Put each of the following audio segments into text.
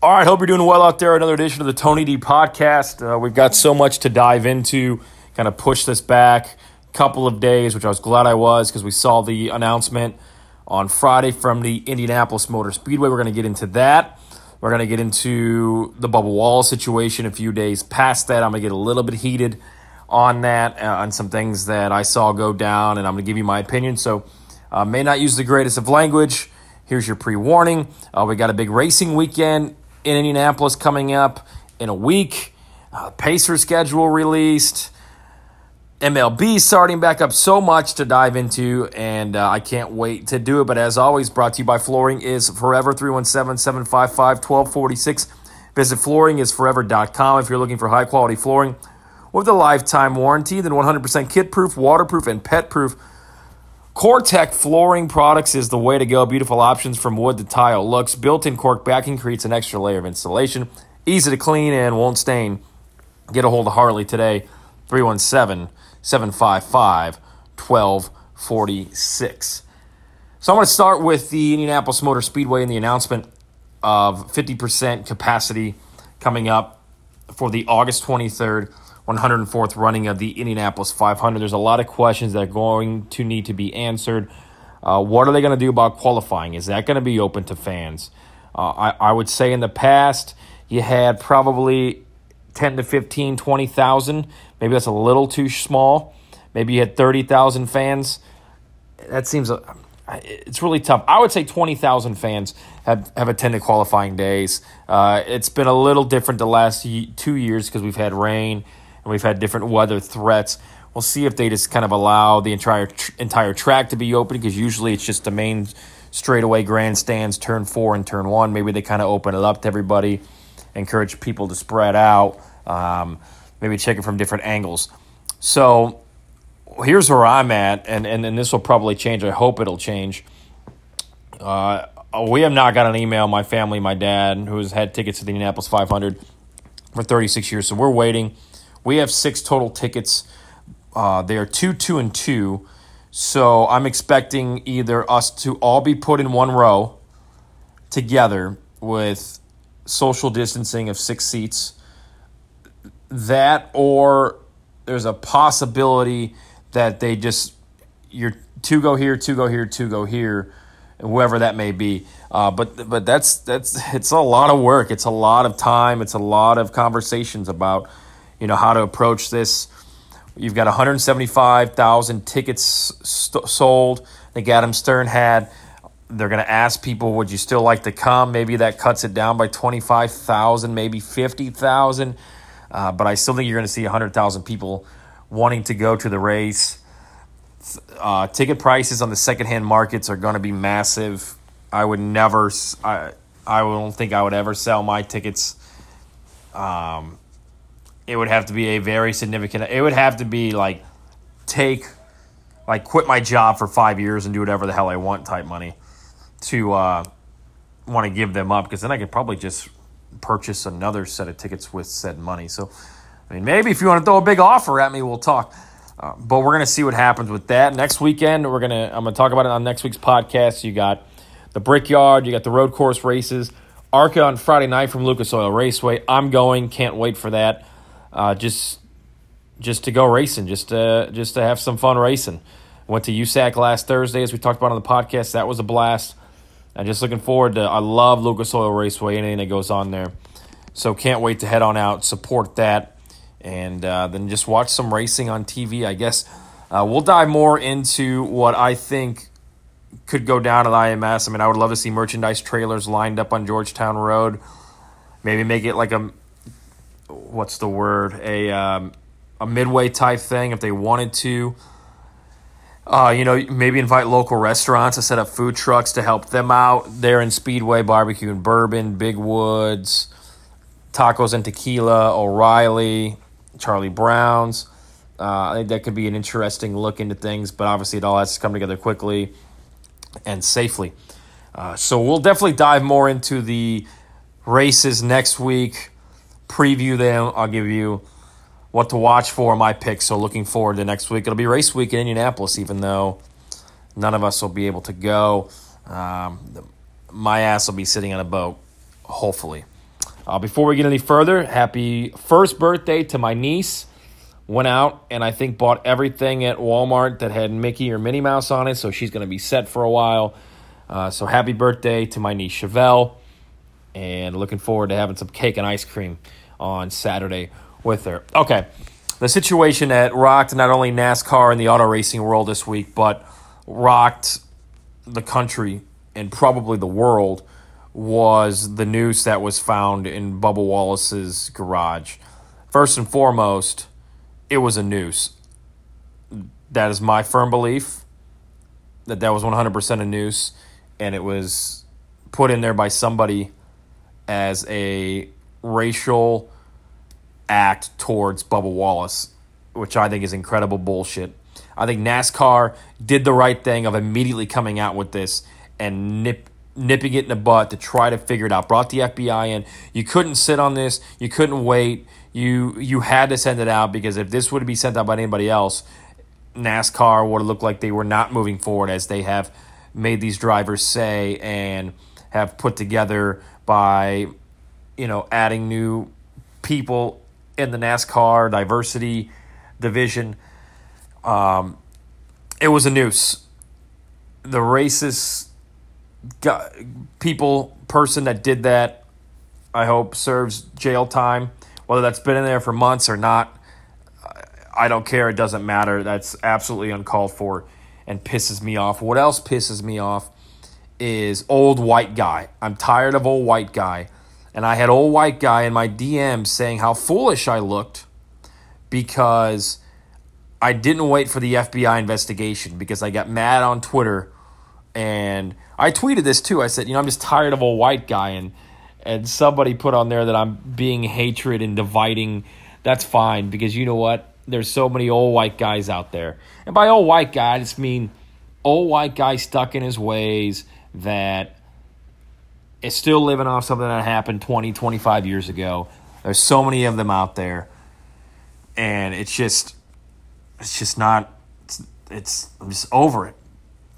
All right, hope you're doing well out there. Another edition of the Tony D podcast. Uh, we've got so much to dive into. Kind of push this back a couple of days, which I was glad I was because we saw the announcement on Friday from the Indianapolis Motor Speedway. We're going to get into that. We're going to get into the Bubba Wallace situation a few days past that. I'm going to get a little bit heated on that, uh, on some things that I saw go down, and I'm going to give you my opinion. So, uh, may not use the greatest of language. Here's your pre warning. Uh, we got a big racing weekend in Indianapolis coming up in a week. Uh, Pacer schedule released. MLB starting back up so much to dive into, and uh, I can't wait to do it. But as always, brought to you by Flooring is Forever 317 755 1246. Visit flooringisforever.com if you're looking for high quality flooring with a lifetime warranty, then 100% kid proof, waterproof, and pet proof. COREtec flooring products is the way to go. Beautiful options from wood to tile looks. Built in cork backing creates an extra layer of insulation. Easy to clean and won't stain. Get a hold of Harley today, 317 755 1246. So I'm going to start with the Indianapolis Motor Speedway and the announcement of 50% capacity coming up for the August 23rd 104th running of the Indianapolis 500. There's a lot of questions that are going to need to be answered. Uh, what are they going to do about qualifying? Is that going to be open to fans? Uh, I, I would say in the past, you had probably 10 to 15, 20,000. Maybe that's a little too small. Maybe you had 30,000 fans. That seems, uh, it's really tough. I would say 20,000 fans have, have attended qualifying days. Uh, it's been a little different the last two years because we've had rain and we've had different weather threats. We'll see if they just kind of allow the entire entire track to be open because usually it's just the main straightaway grandstands, turn four and turn one. Maybe they kind of open it up to everybody, encourage people to spread out, um, maybe check it from different angles. So here's where I'm at, and, and, and this will probably change. I hope it'll change. Uh, we have not got an email, my family, my dad, who has had tickets to the Indianapolis 500 for 36 years. So we're waiting. We have six total tickets. Uh, they are two, two, and two. So I'm expecting either us to all be put in one row together with social distancing of six seats. That or there's a possibility that they just you're two go here, two go here, two go here, whoever that may be. Uh, but but that's that's it's a lot of work. It's a lot of time. It's a lot of conversations about you know how to approach this. You've got 175,000 tickets st- sold. I think Adam Stern had. They're going to ask people, would you still like to come? Maybe that cuts it down by 25,000, maybe 50,000. Uh, but I still think you're going to see 100,000 people wanting to go to the race. Uh, ticket prices on the secondhand markets are going to be massive. I would never, I, I don't think I would ever sell my tickets um, it would have to be a very significant. It would have to be like take, like quit my job for five years and do whatever the hell I want type money to uh, want to give them up because then I could probably just purchase another set of tickets with said money. So, I mean, maybe if you want to throw a big offer at me, we'll talk. Uh, but we're gonna see what happens with that next weekend. We're gonna I'm gonna talk about it on next week's podcast. You got the Brickyard, you got the road course races, ARCA on Friday night from Lucas Oil Raceway. I'm going, can't wait for that uh, just just to go racing, just to just to have some fun racing. Went to USAC last Thursday, as we talked about on the podcast. That was a blast. I'm just looking forward to. I love Lucas Oil Raceway, anything that goes on there. So can't wait to head on out, support that, and uh, then just watch some racing on TV. I guess uh, we'll dive more into what I think could go down at IMS. I mean, I would love to see merchandise trailers lined up on Georgetown Road. Maybe make it like a what's the word a um, a midway type thing if they wanted to. Uh, you know, maybe invite local restaurants to set up food trucks to help them out. There in Speedway Barbecue and Bourbon, Big Woods, Tacos and Tequila, O'Reilly, Charlie Brown's. Uh, I think that could be an interesting look into things, but obviously it all has to come together quickly and safely. Uh, so we'll definitely dive more into the races next week preview them. I'll give you what to watch for my picks. So looking forward to next week. It'll be race week in Indianapolis, even though none of us will be able to go. Um, my ass will be sitting on a boat, hopefully. Uh, before we get any further, happy first birthday to my niece. Went out and I think bought everything at Walmart that had Mickey or Minnie Mouse on it, so she's going to be set for a while. Uh, so happy birthday to my niece Chevelle, and looking forward to having some cake and ice cream on Saturday with her. Okay, the situation that rocked not only NASCAR and the auto racing world this week, but rocked the country and probably the world was the noose that was found in Bubba Wallace's garage. First and foremost, it was a noose. That is my firm belief that that was 100% a noose and it was put in there by somebody as a racial act towards Bubba Wallace, which I think is incredible bullshit. I think NASCAR did the right thing of immediately coming out with this and nip, nipping it in the butt to try to figure it out. Brought the FBI in. You couldn't sit on this. You couldn't wait. You you had to send it out because if this would be sent out by anybody else, NASCAR would looked like they were not moving forward as they have made these drivers say and have put together by you know adding new people in the NASCAR diversity division. Um, it was a noose. The racist guy, people person that did that, I hope serves jail time. Whether that's been in there for months or not, I don't care. It doesn't matter. That's absolutely uncalled for and pisses me off. What else pisses me off is old white guy. I'm tired of old white guy. And I had old white guy in my DMs saying how foolish I looked because I didn't wait for the FBI investigation because I got mad on Twitter and I tweeted this too. I said, you know, I'm just tired of old white guy and and somebody put on there that I'm being hatred and dividing. That's fine because you know what? There's so many old white guys out there. And by old white guy, I just mean old white guy stuck in his ways that is still living off something that happened 20, 25 years ago. There's so many of them out there. And it's just it's just not it's, it's I'm just over it.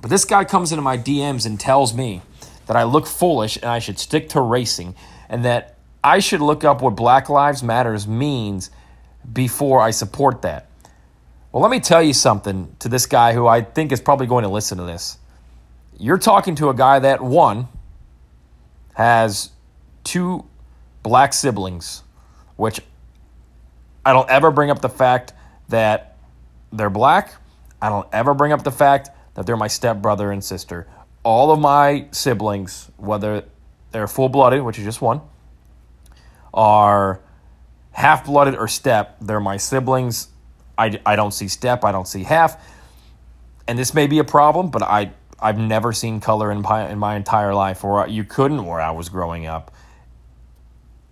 But this guy comes into my DMs and tells me that I look foolish and I should stick to racing and that I should look up what Black Lives Matters means before I support that. Well, let me tell you something to this guy who I think is probably going to listen to this. You're talking to a guy that, one, has two black siblings, which I don't ever bring up the fact that they're black. I don't ever bring up the fact that they're my stepbrother and sister. All of my siblings, whether they're full blooded, which is just one, are half blooded or step, they're my siblings. I, I don't see step, I don't see half. And this may be a problem, but I, I've never seen color in my, in my entire life, or you couldn't where I was growing up.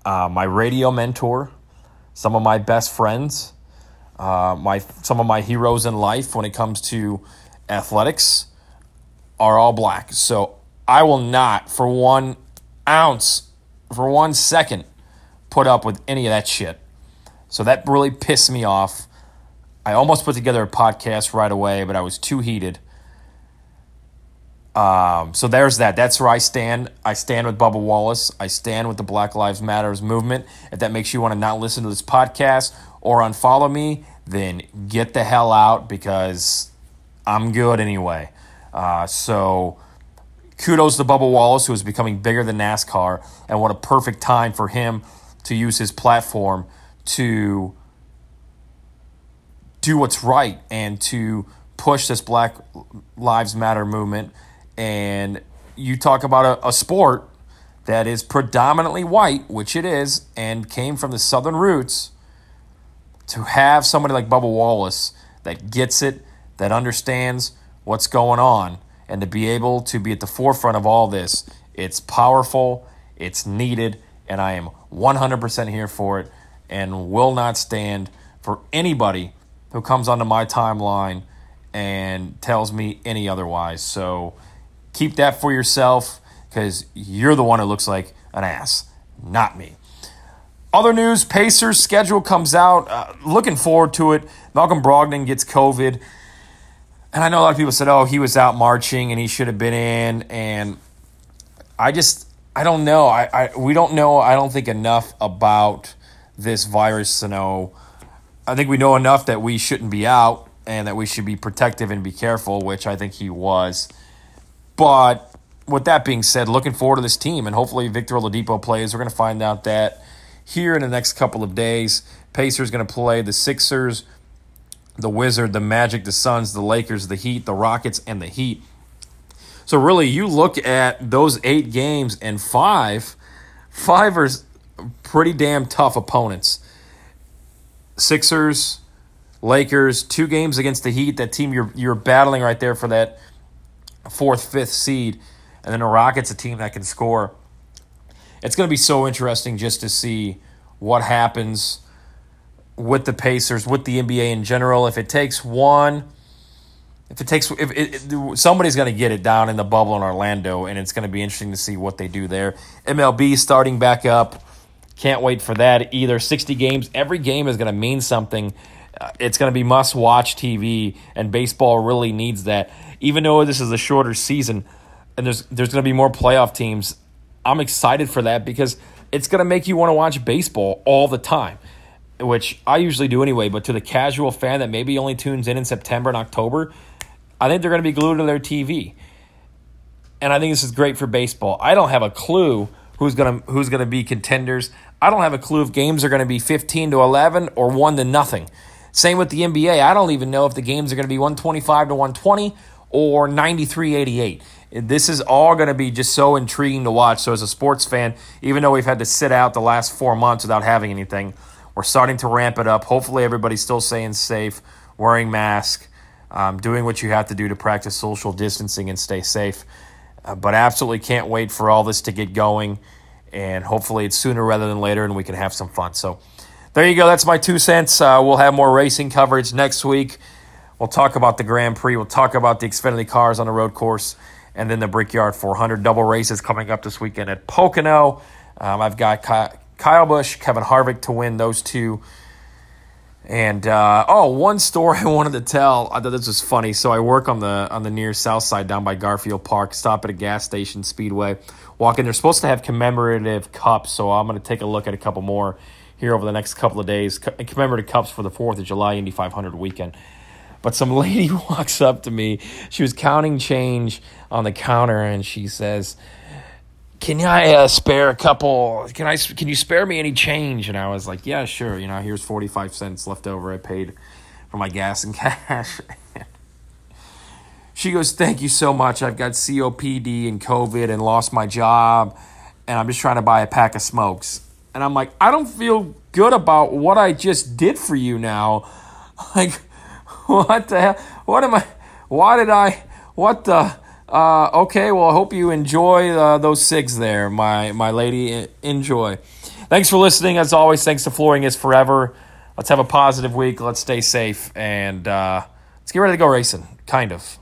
Uh, my radio mentor, some of my best friends, uh, my some of my heroes in life when it comes to athletics are all black. So I will not, for one ounce, for one second, put up with any of that shit. So that really pissed me off. I almost put together a podcast right away, but I was too heated. Um, so there's that. That's where I stand. I stand with Bubba Wallace. I stand with the Black Lives Matters movement. If that makes you want to not listen to this podcast or unfollow me, then get the hell out because I'm good anyway. Uh, so kudos to Bubba Wallace, who is becoming bigger than NASCAR, and what a perfect time for him to use his platform to do what's right and to push this Black Lives Matter movement. And you talk about a, a sport that is predominantly white, which it is, and came from the Southern roots, to have somebody like Bubba Wallace that gets it, that understands what's going on, and to be able to be at the forefront of all this, it's powerful, it's needed, and I am 100% here for it and will not stand for anybody who comes onto my timeline and tells me any otherwise. So keep that for yourself because you're the one who looks like an ass, not me. Other news Pacers schedule comes out. Uh, looking forward to it. Malcolm Brogdon gets COVID. And I know a lot of people said, oh, he was out marching and he should have been in. And I just, I don't know. I, I we don't know. I don't think enough about this virus to know. I think we know enough that we shouldn't be out and that we should be protective and be careful, which I think he was. But with that being said, looking forward to this team and hopefully Victor Oladipo plays. We're going to find out that here in the next couple of days. Pacers going to play the Sixers, the Wizard, the Magic, the Suns, the Lakers, the Heat, the Rockets, and the Heat. So really, you look at those eight games and five, five are pretty damn tough opponents. Sixers, Lakers, two games against the Heat, that team you're you're battling right there for that fourth, fifth seed, and then the Rockets, a team that can score. It's going to be so interesting just to see what happens with the Pacers, with the NBA in general. If it takes one if it takes if it, it, somebody's going to get it down in the bubble in Orlando, and it's going to be interesting to see what they do there. MLB starting back up, can't wait for that either. Sixty games, every game is going to mean something. It's going to be must watch TV, and baseball really needs that. Even though this is a shorter season, and there's there's going to be more playoff teams, I'm excited for that because it's going to make you want to watch baseball all the time which I usually do anyway, but to the casual fan that maybe only tunes in in September and October, I think they're going to be glued to their TV. And I think this is great for baseball. I don't have a clue who's going to who's going to be contenders. I don't have a clue if games are going to be 15 to 11 or 1 to nothing. Same with the NBA. I don't even know if the games are going to be 125 to 120 or 93-88. This is all going to be just so intriguing to watch. So as a sports fan, even though we've had to sit out the last 4 months without having anything, we're starting to ramp it up. Hopefully everybody's still staying safe, wearing masks um, doing what you have to do to practice social distancing and stay safe. Uh, but absolutely can't wait for all this to get going. And hopefully it's sooner rather than later and we can have some fun. So there you go. That's my two cents. Uh, we'll have more racing coverage next week. We'll talk about the Grand Prix. We'll talk about the Xfinity cars on the road course and then the Brickyard 400 double races coming up this weekend at Pocono. Um, I've got Kyle Busch, Kevin Harvick to win those two. And uh, oh, one story I wanted to tell. I thought this was funny. So I work on the on the near south side down by Garfield Park. Stop at a gas station, Speedway. Walk in. They're supposed to have commemorative cups, so I'm going to take a look at a couple more here over the next couple of days. Commemorative cups for the Fourth of July Indy 500 weekend. But some lady walks up to me. She was counting change on the counter, and she says can I uh, spare a couple? Can I? Can you spare me any change? And I was like, yeah, sure. You know, here's forty five cents left over. I paid for my gas and cash. she goes, thank you so much. I've got COPD and COVID and lost my job, and I'm just trying to buy a pack of smokes. And I'm like, I don't feel good about what I just did for you now. Like, what the hell? What am I? Why did I? What the? Uh, okay, well, I hope you enjoy uh, those SIGs there, my, my lady. Enjoy. Thanks for listening. As always, thanks to Flooring is Forever. Let's have a positive week. Let's stay safe. And uh, let's get ready to go racing. Kind of.